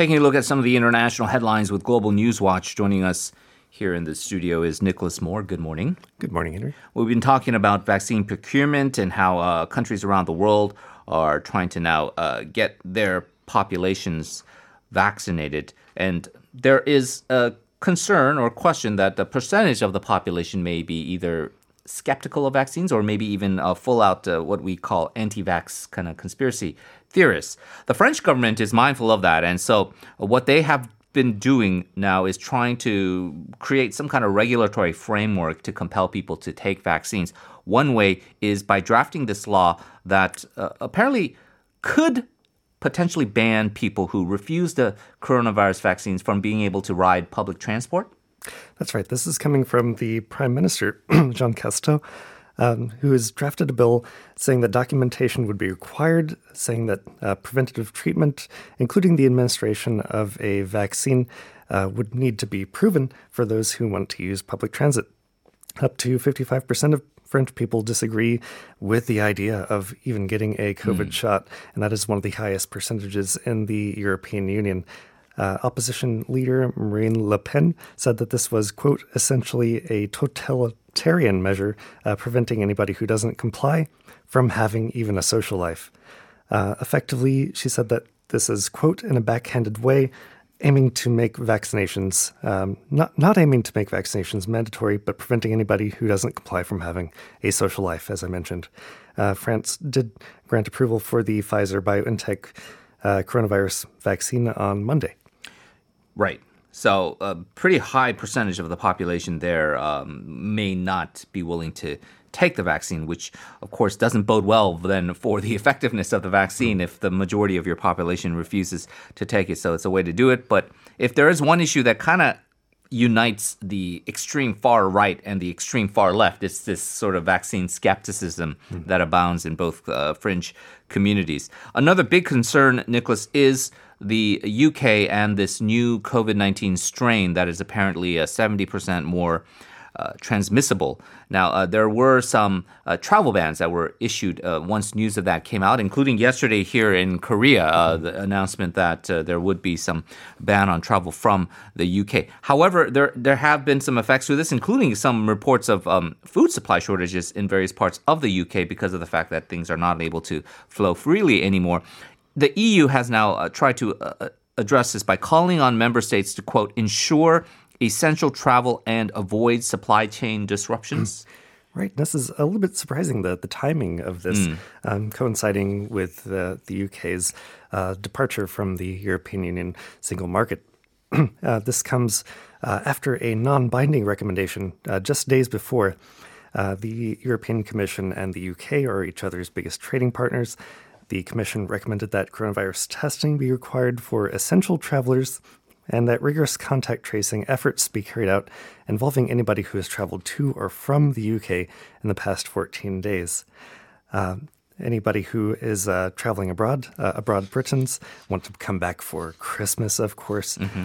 Taking a look at some of the international headlines with Global News Watch, joining us here in the studio is Nicholas Moore. Good morning. Good morning, Henry. We've been talking about vaccine procurement and how uh, countries around the world are trying to now uh, get their populations vaccinated. And there is a concern or question that the percentage of the population may be either skeptical of vaccines or maybe even uh, full out uh, what we call anti vax kind of conspiracy theorists. The French government is mindful of that. And so what they have been doing now is trying to create some kind of regulatory framework to compel people to take vaccines. One way is by drafting this law that uh, apparently could potentially ban people who refuse the coronavirus vaccines from being able to ride public transport. That's right. This is coming from the Prime Minister, Jean Castex, um, who has drafted a bill saying that documentation would be required, saying that uh, preventative treatment, including the administration of a vaccine, uh, would need to be proven for those who want to use public transit. Up to 55% of French people disagree with the idea of even getting a COVID mm. shot, and that is one of the highest percentages in the European Union. Uh, opposition leader Marine Le Pen said that this was, quote, essentially a totalitarian measure uh, preventing anybody who doesn't comply from having even a social life. Uh, effectively, she said that this is, quote, in a backhanded way, aiming to make vaccinations, um, not, not aiming to make vaccinations mandatory, but preventing anybody who doesn't comply from having a social life, as I mentioned. Uh, France did grant approval for the Pfizer BioNTech uh, coronavirus vaccine on Monday. Right. So a pretty high percentage of the population there um, may not be willing to take the vaccine, which of course doesn't bode well then for the effectiveness of the vaccine if the majority of your population refuses to take it. So it's a way to do it. But if there is one issue that kind of unites the extreme far right and the extreme far left. It's this sort of vaccine skepticism mm. that abounds in both uh, fringe communities. Another big concern, Nicholas, is the UK and this new COVID 19 strain that is apparently uh, 70% more uh, transmissible. Now, uh, there were some uh, travel bans that were issued uh, once news of that came out, including yesterday here in Korea, uh, the announcement that uh, there would be some ban on travel from the UK. However, there there have been some effects to this, including some reports of um, food supply shortages in various parts of the UK because of the fact that things are not able to flow freely anymore. The EU has now tried to address this by calling on member states to quote ensure essential travel and avoid supply chain disruptions? Right. This is a little bit surprising, the, the timing of this mm. um, coinciding with the, the UK's uh, departure from the European Union single market. uh, this comes uh, after a non binding recommendation uh, just days before. Uh, the European Commission and the UK are each other's biggest trading partners. The Commission recommended that coronavirus testing be required for essential travelers and that rigorous contact tracing efforts be carried out involving anybody who has traveled to or from the UK in the past 14 days. Uh, anybody who is uh, traveling abroad, uh, abroad Britons, want to come back for Christmas, of course. Mm-hmm.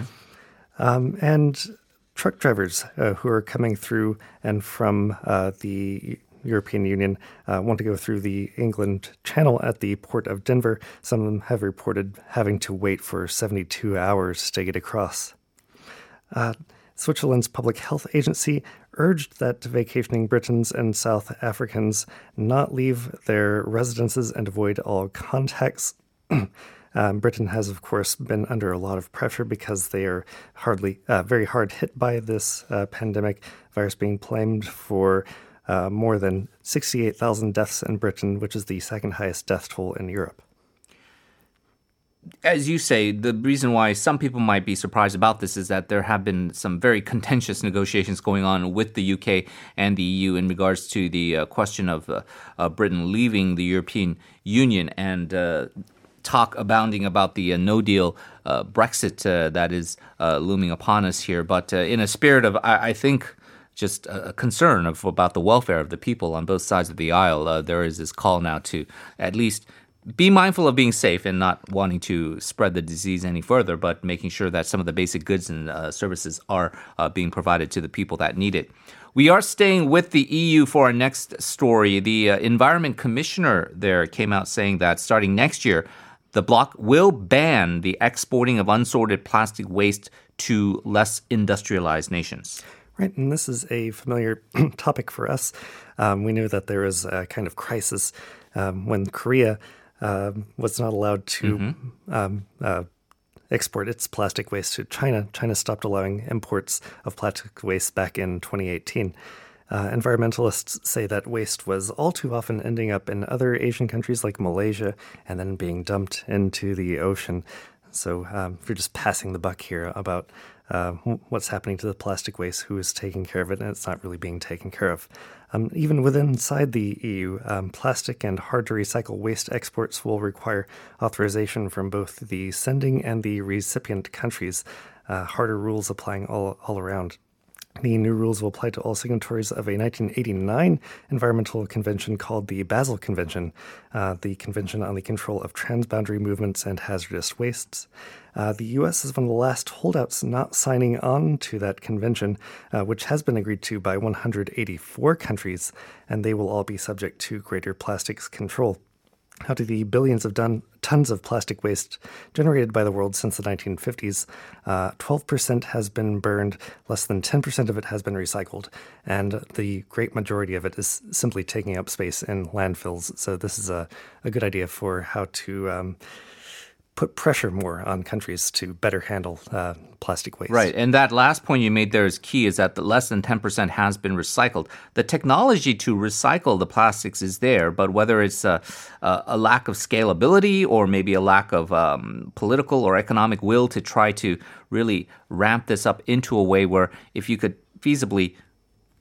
Um, and truck drivers uh, who are coming through and from uh, the European Union uh, want to go through the England Channel at the port of Dover. Some of them have reported having to wait for 72 hours to get across. Uh, Switzerland's public health agency urged that vacationing Britons and South Africans not leave their residences and avoid all contacts. Um, Britain has, of course, been under a lot of pressure because they are hardly uh, very hard hit by this uh, pandemic virus being blamed for uh, more than 68,000 deaths in Britain, which is the second highest death toll in Europe. As you say, the reason why some people might be surprised about this is that there have been some very contentious negotiations going on with the UK and the EU in regards to the uh, question of uh, uh, Britain leaving the European Union and uh, talk abounding about the uh, no deal uh, Brexit uh, that is looming upon us here. But in a spirit of, I, I think, just a concern of about the welfare of the people on both sides of the aisle. Uh, there is this call now to at least be mindful of being safe and not wanting to spread the disease any further, but making sure that some of the basic goods and uh, services are uh, being provided to the people that need it. We are staying with the EU for our next story. The uh, Environment Commissioner there came out saying that starting next year, the bloc will ban the exporting of unsorted plastic waste to less industrialized nations. Right, and this is a familiar topic for us. Um, we knew that there was a kind of crisis um, when Korea uh, was not allowed to mm-hmm. um, uh, export its plastic waste to China. China stopped allowing imports of plastic waste back in 2018. Uh, environmentalists say that waste was all too often ending up in other Asian countries like Malaysia and then being dumped into the ocean. So um, if you're just passing the buck here about uh, what's happening to the plastic waste, who is taking care of it, and it's not really being taken care of. Um, even within inside the EU, um, plastic and hard to recycle waste exports will require authorization from both the sending and the recipient countries. Uh, harder rules applying all, all around. The new rules will apply to all signatories of a 1989 environmental convention called the Basel Convention, uh, the Convention on the Control of Transboundary Movements and Hazardous Wastes. Uh, the U.S. is one of the last holdouts not signing on to that convention, uh, which has been agreed to by 184 countries, and they will all be subject to greater plastics control. Out of the billions of tons of plastic waste generated by the world since the 1950s, uh, 12% has been burned, less than 10% of it has been recycled, and the great majority of it is simply taking up space in landfills. So, this is a, a good idea for how to. Um, put pressure more on countries to better handle uh, plastic waste. Right. And that last point you made there is key is that the less than 10% has been recycled. The technology to recycle the plastics is there, but whether it's a, a lack of scalability or maybe a lack of um, political or economic will to try to really ramp this up into a way where if you could feasibly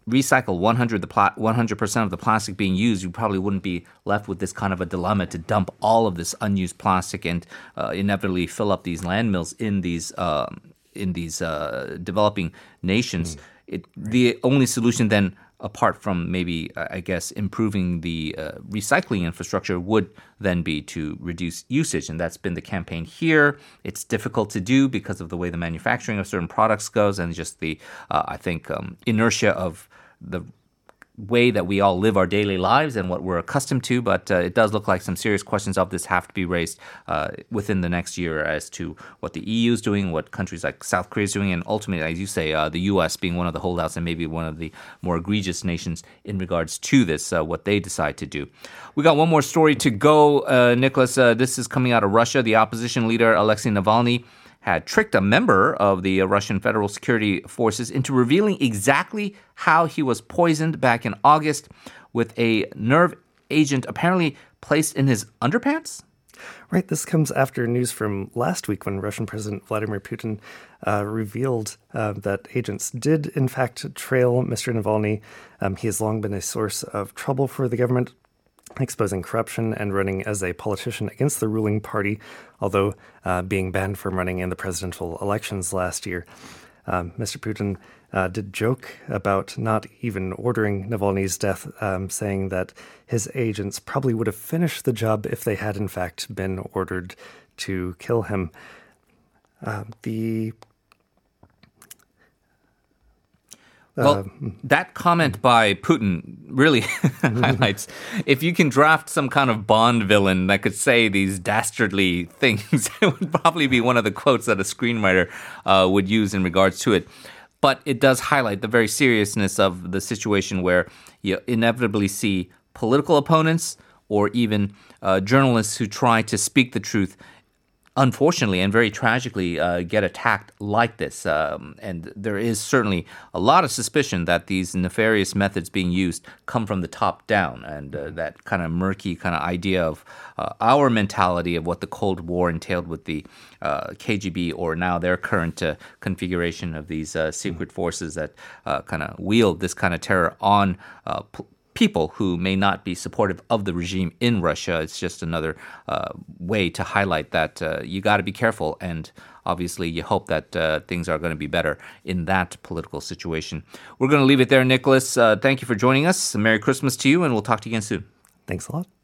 recycle 100 the 100% of the plastic being used, you probably wouldn't be left with this kind of a dilemma to dump all of this unused plastic and uh, inevitably fill up these landfills in these um, in these uh, developing nations. Mm. It, right. The only solution then, apart from maybe I guess improving the uh, recycling infrastructure, would then be to reduce usage, and that's been the campaign here. It's difficult to do because of the way the manufacturing of certain products goes, and just the uh, I think um, inertia of the way that we all live our daily lives and what we're accustomed to, but uh, it does look like some serious questions of this have to be raised uh, within the next year as to what the EU is doing, what countries like South Korea is doing, and ultimately, as you say, uh, the U.S. being one of the holdouts and maybe one of the more egregious nations in regards to this, uh, what they decide to do. We got one more story to go, uh, Nicholas. Uh, this is coming out of Russia. The opposition leader Alexei Navalny had tricked a member of the Russian Federal Security Forces into revealing exactly how he was poisoned back in August with a nerve agent apparently placed in his underpants. Right. This comes after news from last week when Russian President Vladimir Putin uh, revealed uh, that agents did, in fact, trail Mr. Navalny. Um, he has long been a source of trouble for the government, exposing corruption and running as a politician against the ruling party, although uh, being banned from running in the presidential elections last year. Um, Mr. Putin uh, did joke about not even ordering Navalny's death, um, saying that his agents probably would have finished the job if they had, in fact, been ordered to kill him. Uh, the Well, um, that comment by Putin really highlights if you can draft some kind of Bond villain that could say these dastardly things, it would probably be one of the quotes that a screenwriter uh, would use in regards to it. But it does highlight the very seriousness of the situation where you inevitably see political opponents or even uh, journalists who try to speak the truth unfortunately and very tragically uh, get attacked like this. Um, and there is certainly a lot of suspicion that these nefarious methods being used come from the top down, and uh, that kind of murky kind of idea of uh, our mentality of what the Cold War entailed with the uh, KGB or now their current uh, configuration of these uh, secret forces that kind of wield this kind of terror on people who may not be supportive of the regime in Russia. It's just another uh, way to highlight that uh, you got to be careful and obviously you hope that uh, things are going to be better in that political situation. We're going to leave it there, Nicholas. Uh, thank you for joining us. Merry Christmas to you, and we'll talk to you again soon. Thanks a lot.